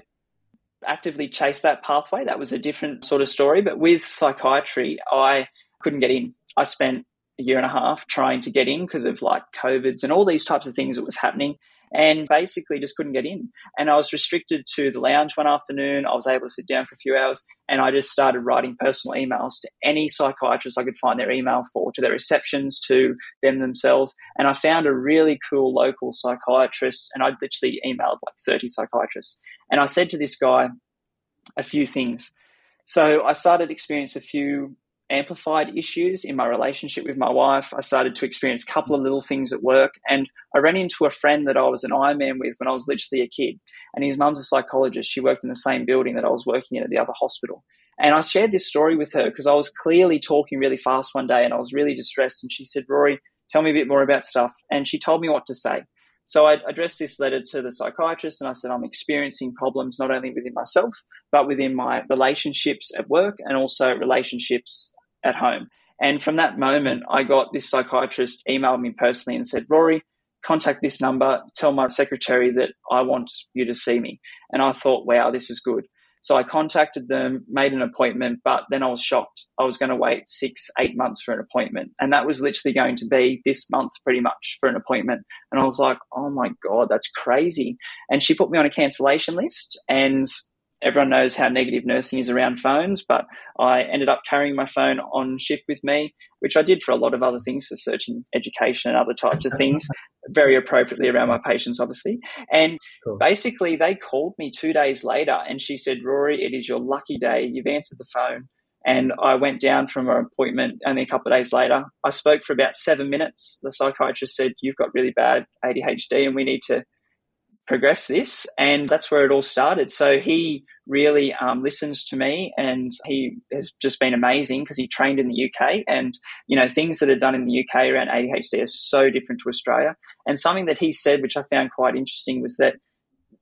actively chased that pathway. That was a different sort of story. But with psychiatry, I couldn't get in. I spent a year and a half trying to get in because of like COVIDs and all these types of things that was happening and basically just couldn't get in. And I was restricted to the lounge one afternoon. I was able to sit down for a few hours and I just started writing personal emails to any psychiatrist I could find their email for, to their receptions, to them themselves. And I found a really cool local psychiatrist and I literally emailed like 30 psychiatrists. And I said to this guy a few things. So I started experiencing a few amplified issues in my relationship with my wife. I started to experience a couple of little things at work. And I ran into a friend that I was an Ironman with when I was literally a kid. And his mum's a psychologist. She worked in the same building that I was working in at the other hospital. And I shared this story with her because I was clearly talking really fast one day and I was really distressed. And she said, Rory, tell me a bit more about stuff. And she told me what to say. So I addressed this letter to the psychiatrist and I said, I'm experiencing problems not only within myself, but within my relationships at work and also relationships at home. And from that moment, I got this psychiatrist emailed me personally and said, Rory, contact this number, tell my secretary that I want you to see me. And I thought, wow, this is good. So I contacted them, made an appointment, but then I was shocked. I was going to wait six, eight months for an appointment. And that was literally going to be this month, pretty much, for an appointment. And I was like, oh my God, that's crazy. And she put me on a cancellation list. And everyone knows how negative nursing is around phones, but I ended up carrying my phone on shift with me, which I did for a lot of other things, for searching education and other types of things, very appropriately around my patients, obviously. And cool. basically, they called me two days later and she said, Rory, it is your lucky day. You've answered the phone. And I went down from an appointment only a couple of days later. I spoke for about seven minutes. The psychiatrist said, You've got really bad ADHD and we need to progress this. And that's where it all started. So he really um, listens to me and he has just been amazing because he trained in the UK. And, you know, things that are done in the UK around ADHD are so different to Australia. And something that he said, which I found quite interesting, was that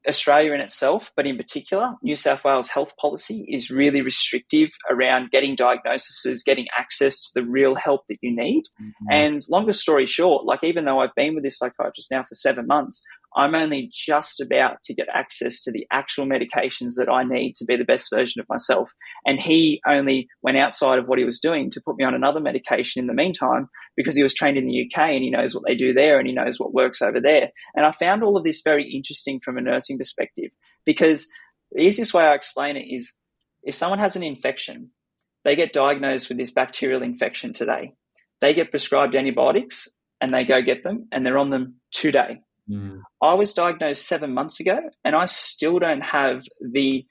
Australia in itself, but in particular, New South Wales health policy is really restrictive around getting diagnoses, getting access to the real help that you need. Mm-hmm. And longer story short, like even though I've been with this psychiatrist now for seven months, I'm only just about to get access to the actual medications that I need to be the best version of myself. And he only went outside of what he was doing to put me on another medication in the meantime because he was trained in the UK and he knows what they do there and he knows what works over there. And I found all of this very interesting from a nursing perspective because the easiest way I explain it is if someone has an infection, they get diagnosed with this bacterial infection today. They get prescribed antibiotics and they go get them and they're on them today Mm. I was diagnosed seven months ago, and I still don't have the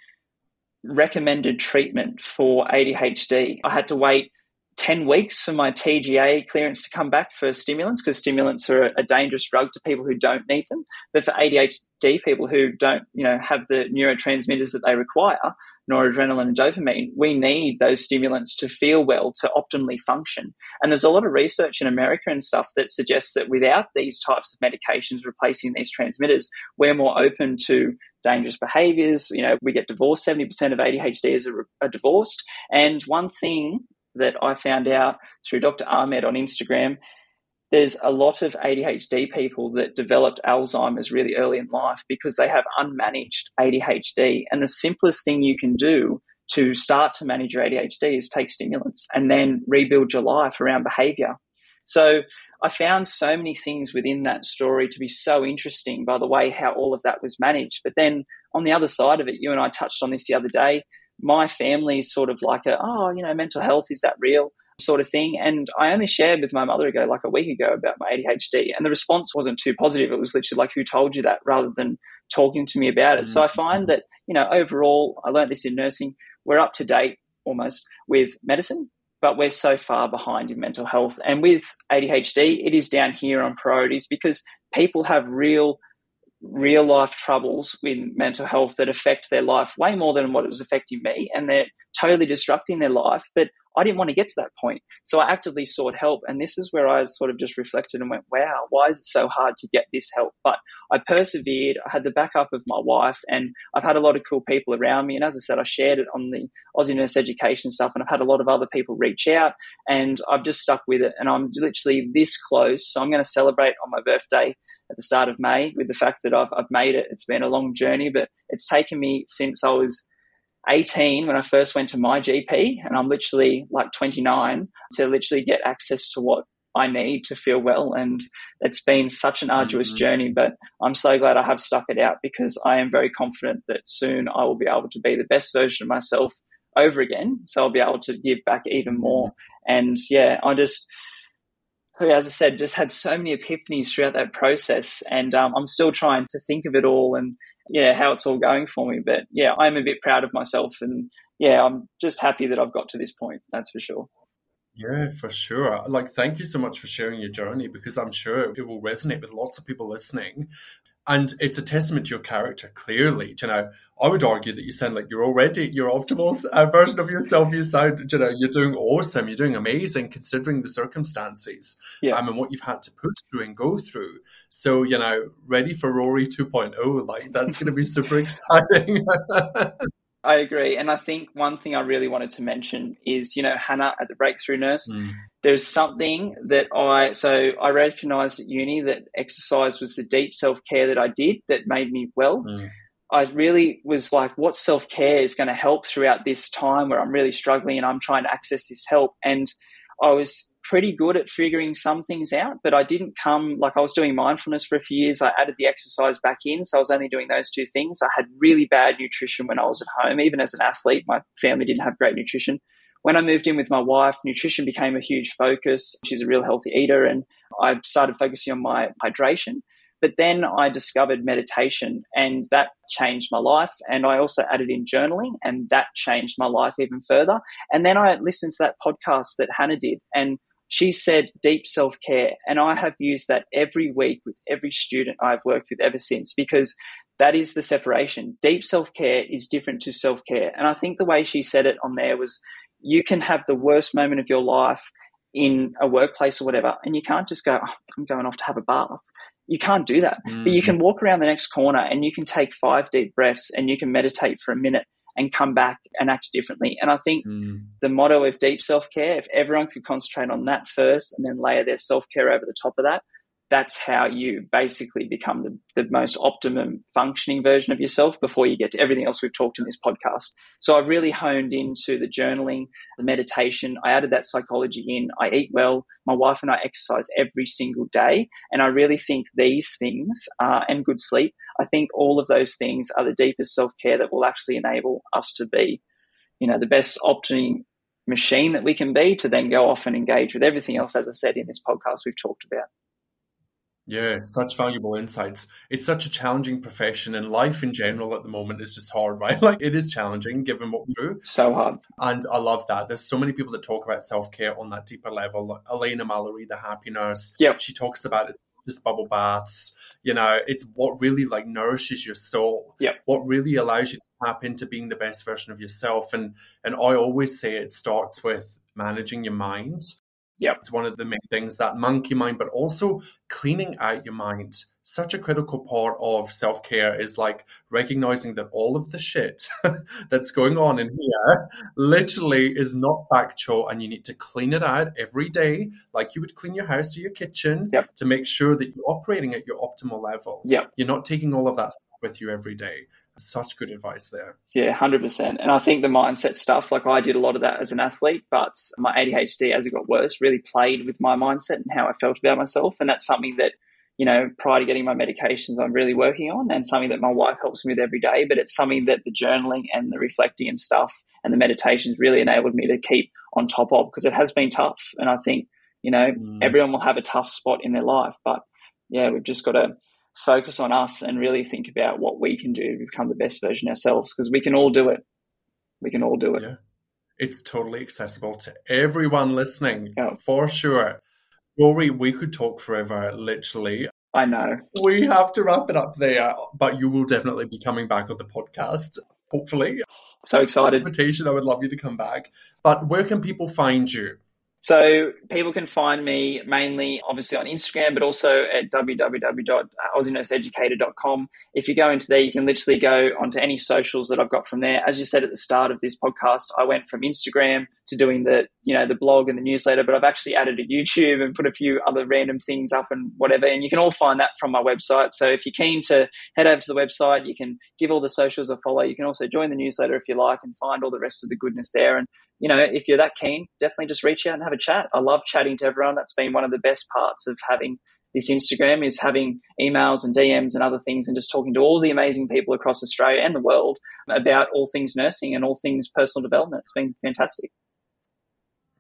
recommended treatment for ADHD. I had to wait 10 weeks for my TGA clearance to come back for stimulants because stimulants are a dangerous drug to people who don't need them. But for ADHD people who don't, you know, have the neurotransmitters that they require, noradrenaline and dopamine, we need those stimulants to feel well, to optimally function. And there's a lot of research in America and stuff that suggests that without these types of medications replacing these transmitters, we're more open to dangerous behaviors. You know, we get divorced, 70% of ADHDers are, are divorced. And one thing that I found out through Dr. Ahmed on Instagram there's a lot of ADHD people that developed Alzheimer's really early in life because they have unmanaged ADHD. And the simplest thing you can do to start to manage your ADHD is take stimulants and then rebuild your life around behavior. So I found so many things within that story to be so interesting by the way how all of that was managed. But then on the other side of it, you and I touched on this the other day. My family is sort of like a, oh, you know, mental health, is that real? Sort of thing. And I only shared with my mother ago, like a week ago, about my ADHD, and the response wasn't too positive. It was literally like, "Who told you that?" rather than talking to me about it. Mm-hmm. So I find mm-hmm. that you know, overall, I learned this in nursing. We're up to date almost with medicine, but we're so far behind in mental health. And with ADHD, it is down here on priorities because people have real real life troubles with mental health that affect their life way more than what it was affecting me and they're totally disrupting their life but I didn't want to get to that point. So I actively sought help. And this is where I sort of just reflected and went, wow, why is it so hard to get this help? But I persevered. I had the backup of my wife, and I've had a lot of cool people around me. And as I said, I shared it on the Aussie Nurse Education stuff, and I've had a lot of other people reach out, and I've just stuck with it. And I'm literally this close. So I'm going to celebrate on my birthday at the start of May with the fact that I've, I've made it. It's been a long journey, but it's taken me since I was 18 when I first went to my GP, and I'm literally like 29 to literally get access to what I need to feel well. And it's been such an arduous mm-hmm. journey, but I'm so glad I have stuck it out because I am very confident that soon I will be able to be the best version of myself over again. So I'll be able to give back even more. And yeah, I just, as I said, just had so many epiphanies throughout that process. And um, I'm still trying to think of it all and yeah, how it's all going for me. But yeah, I'm a bit proud of myself, and yeah, I'm just happy that I've got to this point. That's for sure. Yeah, for sure. Like, thank you so much for sharing your journey because I'm sure it will resonate with lots of people listening. And it's a testament to your character, clearly. You know, I would argue that you sound like you're already your optimal uh, version of yourself. You sound, you know, you're doing awesome. You're doing amazing considering the circumstances yeah. um, and what you've had to push through and go through. So, you know, ready for Rory 2.0. Like, that's going to be super exciting. I agree. And I think one thing I really wanted to mention is, you know, Hannah at the Breakthrough Nurse, mm. there's something that I, so I recognized at uni that exercise was the deep self care that I did that made me well. Mm. I really was like, what self care is going to help throughout this time where I'm really struggling and I'm trying to access this help. And I was pretty good at figuring some things out, but I didn't come like I was doing mindfulness for a few years. I added the exercise back in. So I was only doing those two things. I had really bad nutrition when I was at home. Even as an athlete, my family didn't have great nutrition. When I moved in with my wife, nutrition became a huge focus. She's a real healthy eater, and I started focusing on my hydration. But then I discovered meditation and that changed my life. And I also added in journaling and that changed my life even further. And then I listened to that podcast that Hannah did and she said deep self care. And I have used that every week with every student I've worked with ever since because that is the separation. Deep self care is different to self care. And I think the way she said it on there was you can have the worst moment of your life in a workplace or whatever, and you can't just go, oh, I'm going off to have a bath. You can't do that. Mm-hmm. But you can mm-hmm. walk around the next corner and you can take five deep breaths and you can meditate for a minute and come back and act differently. And I think mm. the motto of deep self care, if everyone could concentrate on that first and then layer their self care over the top of that, that's how you basically become the, the most optimum functioning version of yourself before you get to everything else we've talked in this podcast. So I've really honed into the journaling, the meditation. I added that psychology in. I eat well. My wife and I exercise every single day. And I really think these things uh, and good sleep, I think all of those things are the deepest self care that will actually enable us to be, you know, the best optimum machine that we can be to then go off and engage with everything else, as I said in this podcast we've talked about. Yeah, such valuable insights. It's such a challenging profession, and life in general at the moment is just hard, right? Like it is challenging given what we do. So hard. And I love that. There's so many people that talk about self care on that deeper level. Like Elena Mallory, the happy nurse. Yeah. She talks about it's just bubble baths. You know, it's what really like nourishes your soul. Yeah. What really allows you to tap into being the best version of yourself. And and I always say it starts with managing your mind Yep. It's one of the main things that monkey mind, but also cleaning out your mind. Such a critical part of self care is like recognizing that all of the shit that's going on in here literally is not factual and you need to clean it out every day, like you would clean your house or your kitchen yep. to make sure that you're operating at your optimal level. Yeah, You're not taking all of that stuff with you every day such good advice there. Yeah, 100%. And I think the mindset stuff, like I did a lot of that as an athlete, but my ADHD, as it got worse, really played with my mindset and how I felt about myself. And that's something that, you know, prior to getting my medications, I'm really working on and something that my wife helps me with every day. But it's something that the journaling and the reflecting and stuff and the meditations really enabled me to keep on top of because it has been tough. And I think, you know, mm. everyone will have a tough spot in their life, but yeah, we've just got to focus on us and really think about what we can do to become the best version ourselves because we can all do it. We can all do it. Yeah. It's totally accessible to everyone listening yeah. for sure. Rory, we could talk forever, literally. I know. We have to wrap it up there, but you will definitely be coming back on the podcast, hopefully. So excited. Invitation, I would love you to come back. But where can people find you? So people can find me mainly, obviously, on Instagram, but also at www.aussienurseeducator.com. If you go into there, you can literally go onto any socials that I've got from there. As you said at the start of this podcast, I went from Instagram to doing the, you know, the blog and the newsletter, but I've actually added a YouTube and put a few other random things up and whatever. And you can all find that from my website. So if you're keen to head over to the website, you can give all the socials a follow. You can also join the newsletter if you like and find all the rest of the goodness there. And you know, if you're that keen, definitely just reach out and have a chat. I love chatting to everyone. That's been one of the best parts of having this Instagram is having emails and DMs and other things and just talking to all the amazing people across Australia and the world about all things nursing and all things personal development. It's been fantastic.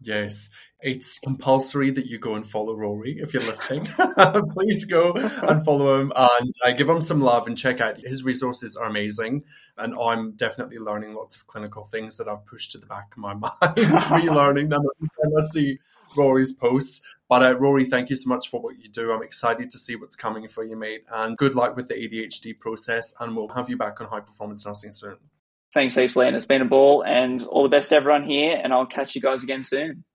Yes, it's compulsory that you go and follow Rory if you're listening. Please go and follow him and uh, give him some love and check out his resources are amazing. And I'm definitely learning lots of clinical things that I've pushed to the back of my mind, relearning them time I see Rory's posts. But uh, Rory, thank you so much for what you do. I'm excited to see what's coming for you, mate. And good luck with the ADHD process. And we'll have you back on High Performance Nursing soon. Thanks heaps, Len. It's been a ball and all the best to everyone here. And I'll catch you guys again soon.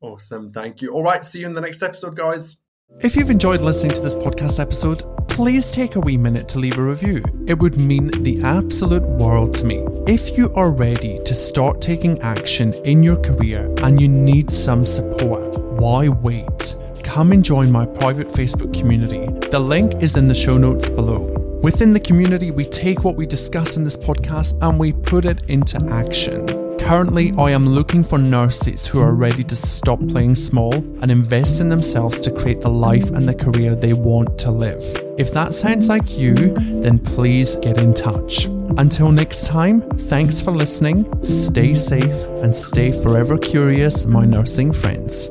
Awesome. Thank you. All right. See you in the next episode, guys. If you've enjoyed listening to this podcast episode, please take a wee minute to leave a review. It would mean the absolute world to me. If you are ready to start taking action in your career and you need some support, why wait? Come and join my private Facebook community. The link is in the show notes below. Within the community, we take what we discuss in this podcast and we put it into action. Currently, I am looking for nurses who are ready to stop playing small and invest in themselves to create the life and the career they want to live. If that sounds like you, then please get in touch. Until next time, thanks for listening, stay safe, and stay forever curious, my nursing friends.